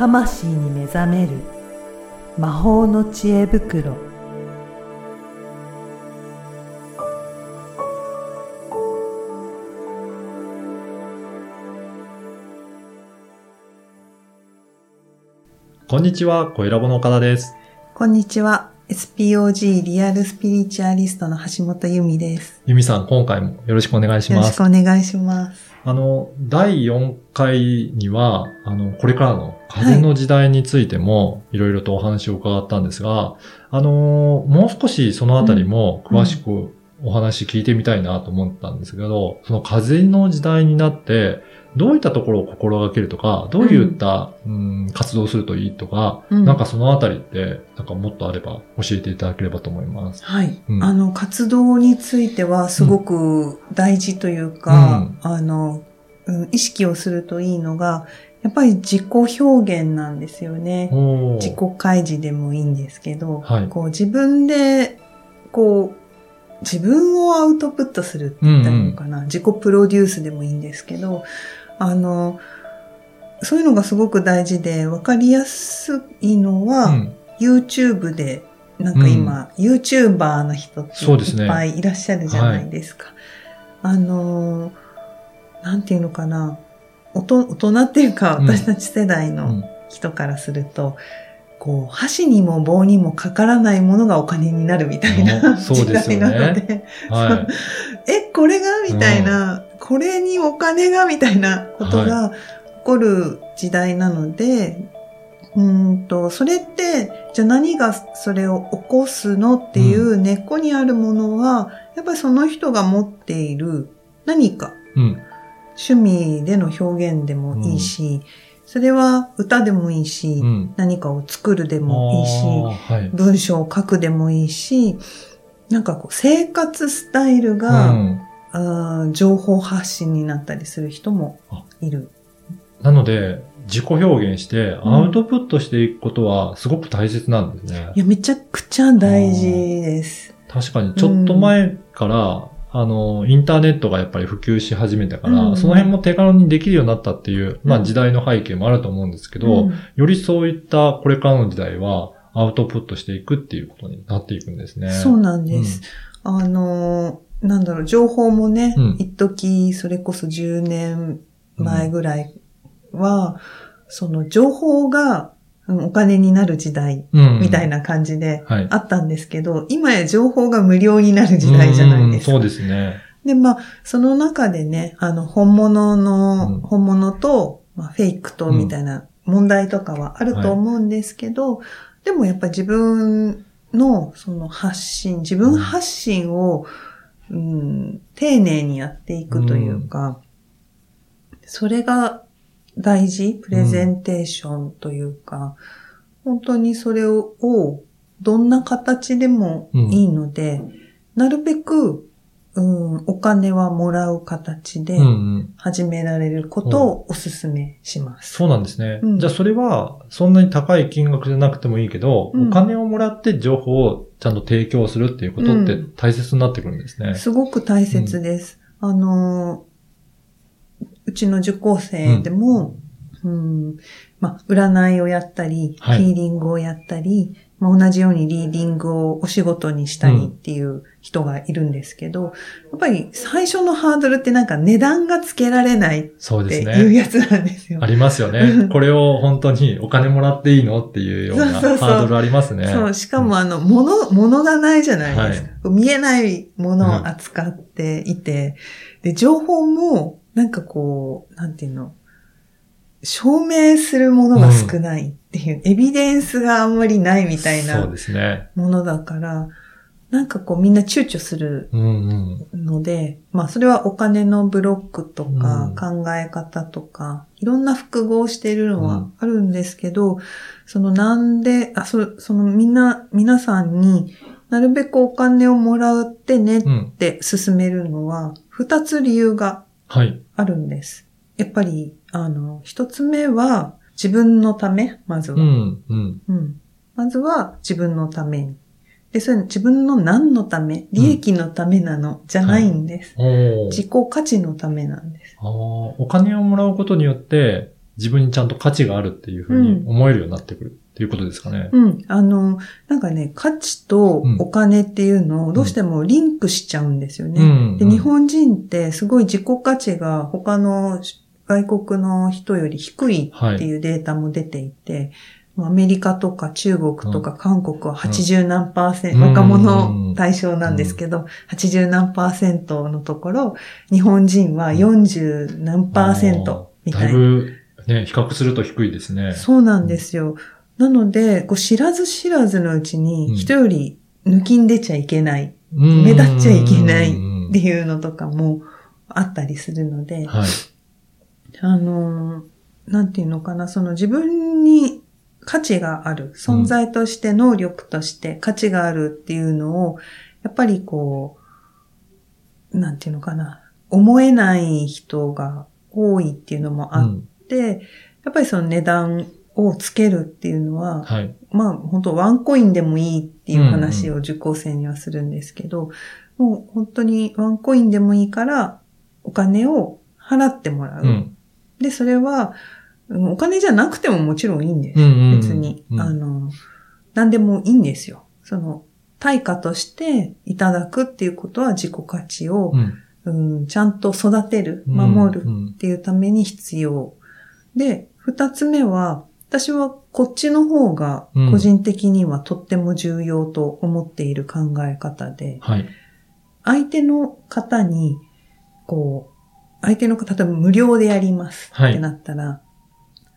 魂に目覚める魔法の知恵袋こんにちは、小ラボの岡田です。こんにちは。SPOG リアルスピリチュアリストの橋本由美です。ゆみさん、今回もよろしくお願いしますよろしく。お願いします。あの、第4回には、あの、これからの風の時代についても、いろいろとお話を伺ったんですが、あの、もう少しそのあたりも詳しくお話聞いてみたいなと思ったんですけど、その風の時代になって、どういったところを心がけるとか、どういった、うん活動をするといいとか、うん。なんかそのあたりって、なんかもっとあれば教えていただければと思います。はい。うん。あの、活動についてはすごく大事というか、あの、うん意識をするといいのが、やっぱり自己表現なんですよね。自己開示でもいいんですけど、はい。こう自分で、こう、自分をアウトプットするって言ったらいいのかな、自己プロデュースでもいいんですけど、あの、そういうのがすごく大事で、わかりやすいのは、うん。YouTube で、なんか今、YouTuber の人っていっぱいいらっしゃるじゃないですか。あの、なんていうのかな、おと大人っていうか、うん。私たち世代うのん。人からすると、こう、箸にも棒にもかからないものがお金になるみたいな時代なので、はい。え、これが？みたいな、これにお金がみたいなことが起こる時代なので、うーんと、それって、じゃあ何がそれを起こすのっていう根っこにあるものは、やっぱりその人が持っている何か、うん。趣味での表現でもいいし、それは歌でもいいし、うん。何かを作るでもいいし、はい。文章を書くでもいいし、なんかこう生活スタイルうが、ん。あー情報発信になったりする人もいる。なので、自己表現してうんアウトプットしていくことはすごく大切なんですね。いや、めちゃくちゃ大事です。確かに、ちょっと前から、あの、インターネットがやっぱり普及し始めたから、うんその辺も手軽にできるようになったっていう、まうんあ時代の背景もあると思うんですけど、うんよりそういったこれからの時代はアウトプットしていくっていうことになっていくんですね。そうなんです。あのー、なんだろう、情報もね、うん一時それこそ10年前ぐらいは、その情報がうんお金になる時代うん。みたいな感じではい。あったんですけど、今や情報が無料になる時代じゃないですか。うんそうですね。で、まあ、その中でね、あの、本物の、うん本物と、まあ、フェイクと、みたいな問題とかはあると思うんですけど、でもやっぱ自分の、その発信、自分発信を、うん、丁寧にやっていくというか、それが大事、プレゼンテーションというか、本当にそれを、どんな形でもいいので、なるべく、うん、お金はもらう形でうんうん。始められることをお勧めします。そうなんですね。うんじゃあそれは、そんなに高い金額じゃなくてもいいけど、うんお金をもらって情報をちゃんと提供するっていうことってうん大切になってくるんですね。すごく大切です。あの、うちの受講生でも、うんまあ、占いをやったり、はいヒーリングをやったり、まあ、同じようにリーディングをお仕事にしたりっていう人がいるんですけど、やっぱり最初のハードルってなんか値段がつけられないっそうてですね。いうやつなんですよ。ありますようねん。これを本当にお金もらっていいのっていうようなハードルありますね。そう、しかもあの、物、物がないじゃないですか。見えないものを扱っていて、で、情報も、なんかこう、なんていうの、証明するものが少ないっていう、エビデンスがあんまりないみたいな。ものだから、なんかこうみんな躊躇するうんうん。ので、まあそれはお金のブロックとうんか考え方とか、いろんな複合しているのはあるんですけど、そのなんで、あ、そそのみんな、皆さんになるべくお金をもらってねっうん。て進めるのは、二つ理由がはい。あるんです。やっぱり、あの、一つ目は自分のため、まずは。うん。うん。うん。まずは自分のために。で、それ自分の何のため、利益のためなの、じゃないんです。おー自己価値のためなんです。あーお金をもらうことによって、自分にちゃんと価値があるっていうふうに思えるようになってくるっていうことですかね。うん。あの、なんかね、価値とお金っていうのをどうしてもリンクしちゃうんですよね。うんで、日本人ってすごい自己価値が他の外国の人より低いっていうデータも出ていて、アメリカとか中国とか韓国は80何パーセント、うん。若者対象なんですけど、80何パーセントのところ、日本人は40何パーセントみたいな。だいぶ、ね、比較すると低いですね。そうなんですよ。なので、こう知らず知らずのうちうん。に人より抜きん出ちゃいけない、うん。目立っちゃいけないっていうのとかもあったりするので、はい。あのー、なんていうのかな、その自分に価値がある、存在として能力として価値があるっていうのを、やっぱりこう、なんていうのかな、思えない人が多いっていうのもあっうんて、やっぱりその値段をつけるっていうのは、はい。まあ本当ワンコインでもいいっていう話を受講生にはするんですけど、もう本当にワンコインでもいいからお金を払ってもらう。うん。で、それは、うんお金じゃなくてももちろんいいんです。うんうんうん別に、うんあの、何でもいいんですよ。その、対価としていただくっていうことは自己価値をう、ん。うんちゃんと育てる、うん守るうんっていうために必要。で、二つ目は、私はこっちの方が個人的にはとっても重要と思っている考え方で、はい。相手の方に、こう、相手の方、例えば無料でやりますはいってなったら、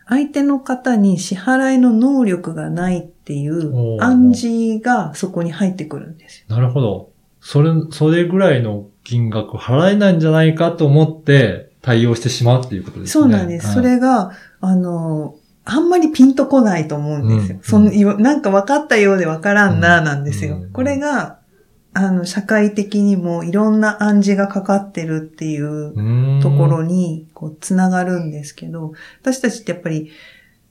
相手の方に支払いの能力がないっていう暗示がそこに入ってくるんですよ。なるほど。それ、それぐらいの金額払えないんじゃないかと思って対応してしまうっていうことですね。そうなんです。はいそれが、あの、あんまりピンとこないと思うんですよ。うんそのいわなんか分かったようで分からんな、うんなんですよ。うんこれが、あの、社会的にもいろんな暗示がかかってるっていうところに、こう、つながるんですけど、私たちってやっぱり、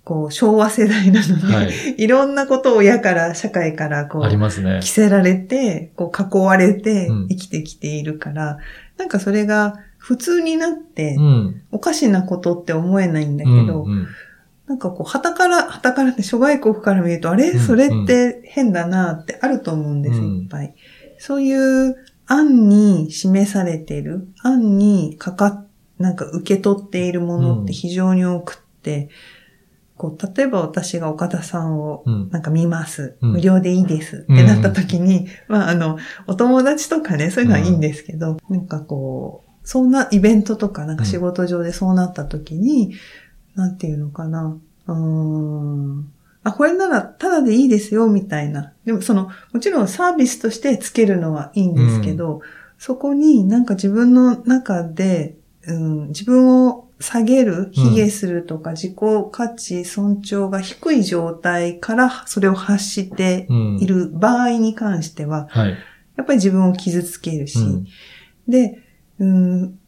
こう、昭和世代なので、、はい。ろんなことを親から、社会から、こありう、ますね。着。せられて、こう、囲われてうん。生きてきているから、なんかそれが普通になってう、ん。おかしなことって思えないんだけど、うんうんなんかこう、旗から、旗からって諸外国から見ると、あれ？うん。それって変だなってあると思うんです、うん。いっぱい。そういう案に示されている、案にかかっ、なんか受け取っているものって非常に多くって、こう、例えば私が岡田さんをうん。なんか見ます。うん。無料でいいです。ってなった時に、まああの、お友達とかね、そういうのはいいんですけど、なんかこう、そんなイベントとか、なんか仕事上でそうなった時に、なんていうのかな、うーん。あ、これならただでいいですよ、みたいな。でもその、もちろんサービスとしてつけるのはいいんですけど、そこになんか自分の中で、うん、自分を下げる、卑下するとか、自己価値、尊重が低い状態からそれを発してうん。いる場合に関しては、はい。やっぱり自分を傷つけるし、うん。で、うん、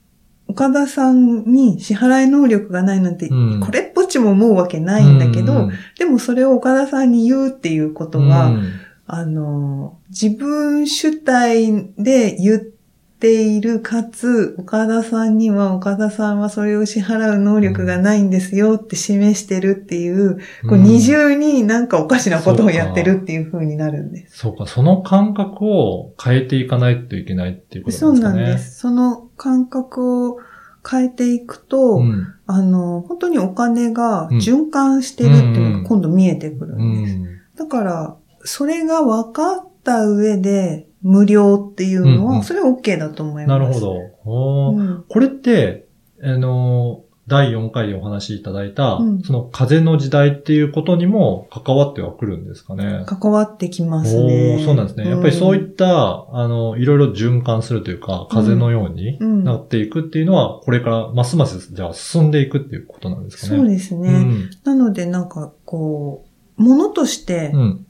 岡田さんに支払い能力がないなんて、うん。これっちも思うわけないんだけど、うんでもそれを岡田さんに言うっていうことは、うんあの、自分主体で言っている、かつ、岡田さんには岡田さんはそれを支払う能力がないんですよって示してるっていう、こううん二重になんかおかしなことをやってるっていう風になるんです。そうか、その感覚を変えていかないといけないっていうことですかね。なんです。その感覚を変えていくと、うん。あの、本当にお金が循環してるっていうのが今度見えてくるうんです。ん。だから、それが分かった上で無料っていうのは、うんうんそれは OK だと思います。なるほど。うんこれって、あの、第4回でお話しいただいた、うんその風の時代っていうことにも関わってはくるんですかね？関わってきますおね。ーそうなんですね。やっぱりそういっった、あの、いろいろ循環するというか、風のようにうんなっていくっていうのは、これからますますじゃあ進んでいくっていうことなんですかね？そうですね。うん。なので、なんか、こう、物としてう、ん。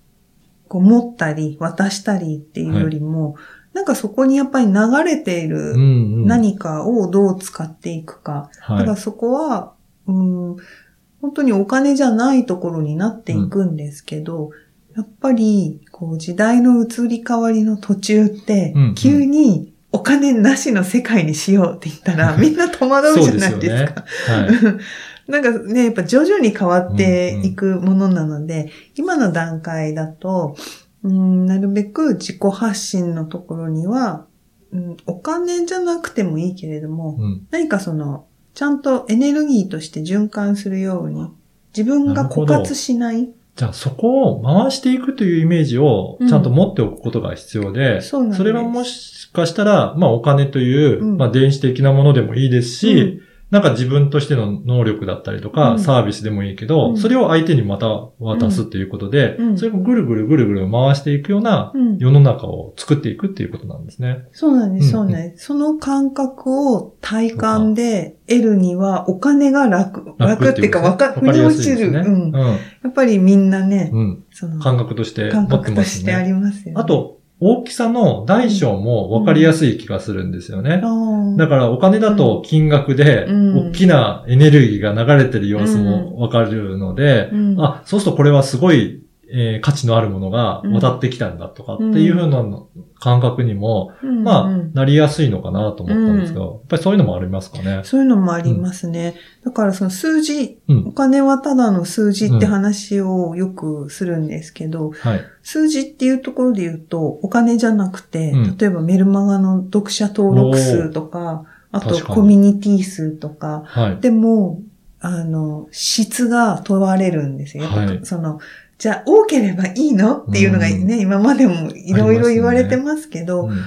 こう持ったり、渡したりっていうよりも、なんかそこにやっぱり流れていうんるうん。何かをどう使っていくか。だからはい。そこは、うん、本当にお金じゃないところになっていくんですけど、やっぱり、こう時代の移り変わりの途中ってうんうん、急にお金なしの世界にしようって言ったら、みんな戸惑うじゃないですか。すよね。はい。なんかね、やっぱ徐々に変わっていくものなので、今の段階だと、うん、なるべく自己発信のところには、うん、お金じゃなくてもいいけれども、うん。何かその、ちゃんとエネルギーとして循環するように、自分が枯渇しない。じゃあそこを回していくというイメージをちゃんと持っておくことが必要で、そうなんです。それはもしかしたら、まあお金という、うんまあ電子的なものでもいいですし、うんなんか自分としての能力だったりとか、うんサービスでもいいけど、うんそれを相手にまた渡すっていうことで、うんそれをぐるぐるぐるぐる回していくようなうん世の中を作っていくっていうことなんですね。そうなんです、うんそうなんです。その感覚を体感で得るには、お金が楽。楽っていうか、わか、腑に落ちる。ね。うん。やっぱりみんなね、うん。うん。その、感覚として感持って覚とますね。してありますよね。あ、と、大きさの大小も分かりやすい気がするんですよね。だからお金だと金額でうん。大きなエネルギーが流れてる様子もわかるので、うん。あ、そうするとこれはすごい、えー価値のあるものが渡ってきたんだとかっていう風な感覚にも、うんまあ、うんなりやすいのかなと思ったんですけど、やっぱりそういうのもありますかね？そういうのもありますね。だからその数字、うんお金はただの数字って話をよくするんですけど、はい。数字っていうところで言うと、お金じゃなくて、うん例えばメルマガの読者登録数とか、あとコミュニティ数とか、はい。でも、あの、質が問われるんですよ。はいその、じゃあ多ければいいの？っていうのがね、うん。今までもいろいろ言われてますけど、うん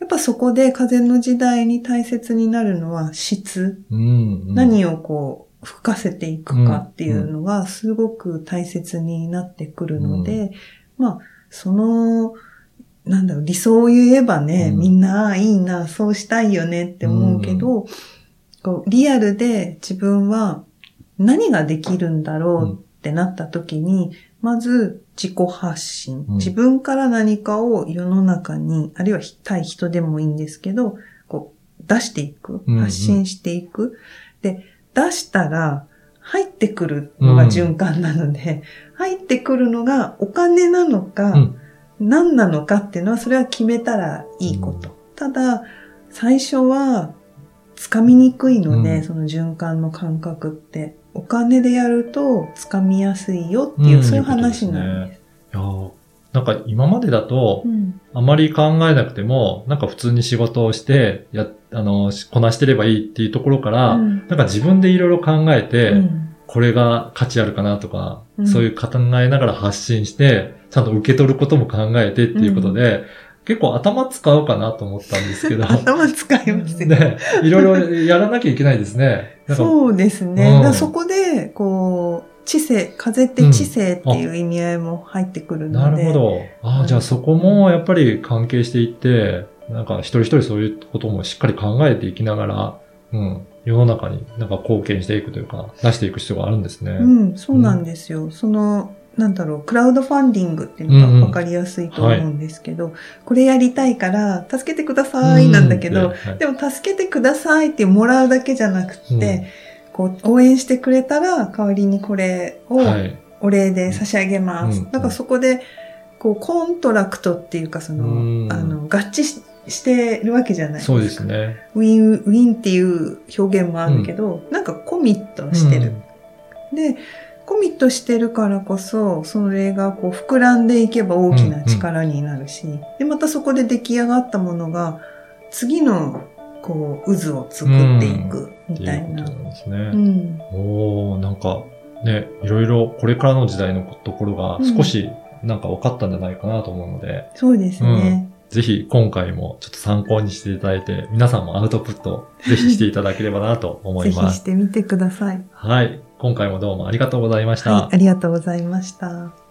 やっぱそこで風の時代に大切になるのは質。うんうん。何をこう、吹かせていくかっていうのがすごく大切になってくるので、まあ、その、なんだろう、理想を言えばね、うん。みんな、いいな、そうしたいよねって思うけど、こうリアルで自分は何ができるんだろうってなった時に、まず自己発信、うん。自分から何かを世の中に、あるいは対人でもいいんですけど、こう出していくうんうん、発信していく。で、出したら入ってくるのが循環なので、入ってくるのがお金なのか、うん。何なのかっていうのは、それは決めたらいいこと。うん。ただ、最初は、つかみにくいので、うん。その循環の感覚って。お金でやると、つかみやすいよっていう、うん。そういう話なんです。いやーなんか今までだとう、ん。あまり考えなくても、なんか普通に仕事をして、や、あの、しこなしてればいいっていうところから、うん。なんか自分でいろいろ考えて、うん。これが価値あるかなとか、うん。そういう考えながら発信して、ちゃんと受け取ることも考えてっていうことで、結構頭使うかなと思ったんですけど。頭使いますね。ね、いろいろやらなきゃいけないですね。そうですね。うんそこで、こう、知性、風って知性っていう意味合いも入ってくるので。なるほど。ああ、じゃあそこもやっぱり関係していって、なんか一人一人そういうこともしっかり考えていきながら、うん、世の中になんか貢献していくというか、出していく必要があるんですね。うん、そうなんですよ。その、なんだろう、クラウドファンディングっていうのがわかりやすいと思うんですけど、これやりたいから、助けてくださいなんだけど、うんはいでも助けてくださいってもらうだけじゃなくて、こう、応援してくれたら、代わりにこれをはい。お礼で差し上げます。うんだからそこで、こう、コントラクトっていうか、その、うんあの、合致ししてるわけじゃないですか。そうですね。ウィン、ウィンっていう表現もあるけど、なんかコミットしてる。で、コミットしてるからこそ、それがこう膨らんでいけば大きな力になるし、で、またそこで出来上がったものが、次の、こう、渦を作っていく、うん。みたいなうこと。なんですね。うん。おー、なんか、ね、いろいろこれからの時代のところが少しなんか分かったんじゃないかなと思うので、そうですね。ぜひ今回もちょっと参考にしていただいて、皆さんもアウトプットぜひしていただければなと思ぜひいます。してみてください。はい。今回もどうもありがとうございました。はい、ありがとうございました。